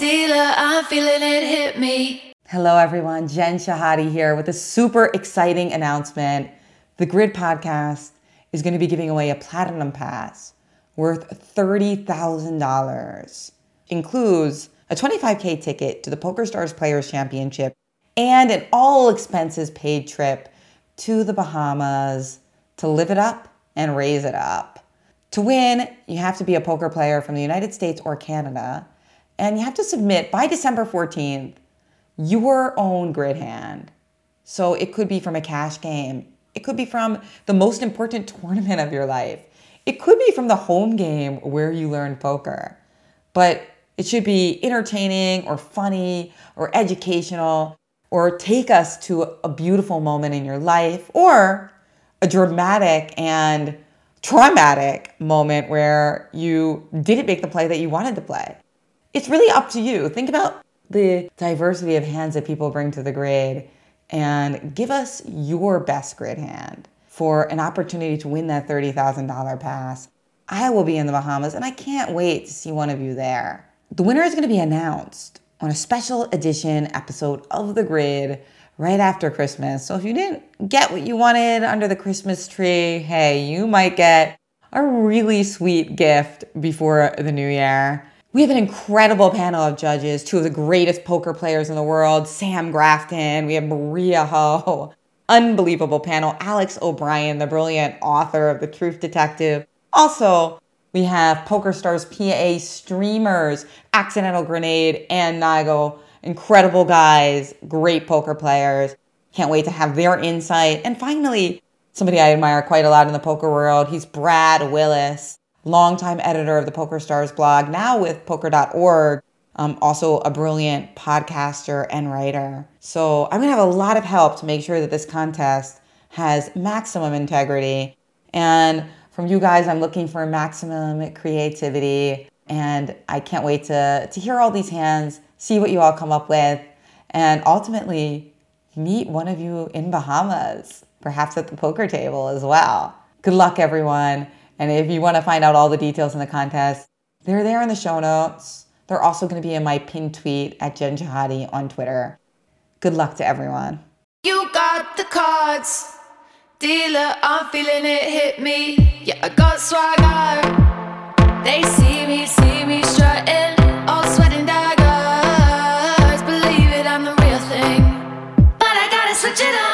dealer, I'm feeling it hit me. Hello, everyone. Jen Shahade here with a super exciting announcement. The Grid Podcast is going to be giving away a Platinum Pass worth $30,000. Includes a 25K ticket to the PokerStars Players Championship and an all expenses paid trip to the Bahamas to live it up and raise it up. To win, you have to be a poker player from the United States or Canada and you have to submit by December 14th your own grid hand. So it could be from a cash game, it could be from the most important tournament of your life, it could be from the home game where you learn poker. But it should be entertaining or funny or educational or take us to a beautiful moment in your life or a dramatic and traumatic moment where you didn't make the play that you wanted to play it's really up to you. Think about the diversity of hands that people bring to the grid and give us your best grid hand for an opportunity to win that $30,000 pass. I will be in the Bahamas and I can't wait to see one of you there. The winner is going to be announced on a special edition episode of The Grid right after Christmas. So if you didn't get what you wanted under the Christmas tree, hey, you might get a really sweet gift before the new year. We have an incredible panel of judges, two of the greatest poker players in the world, Sam Grafton, we have Maria Ho, unbelievable panel, Alex O'Brien, the brilliant author of The Truth Detective. Also, we have PokerStars PA streamers, Accidental Grenade and Nigo, incredible guys, great poker players. Can't wait to have their insight. And finally, somebody I admire quite a lot in the poker world, he's Brad Willis longtime editor of the PokerStars blog, now with poker.org, um, also a brilliant podcaster and writer. So I'm going to have a lot of help to make sure that this contest has maximum integrity. And from you guys, I'm looking for maximum creativity. And I can't wait to, to hear all these hands, see what you all come up with, and ultimately meet one of you in Bahamas, perhaps at the poker table as well. Good luck, everyone. And if you want to find out all the details in the contest, they're there in the show notes. They're also going to be in my pinned tweet at Jen Shahade on Twitter. Good luck to everyone. You got the cards. Dealer, I'm feeling it hit me. Yeah, I got swagger. They see me, see me strutting. All sweating daggers. Believe it, I'm the real thing. But I gotta switch it up.